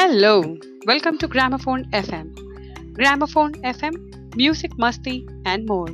Hello, welcome to Gramophone FM. Gramophone FM, music, musti, and more.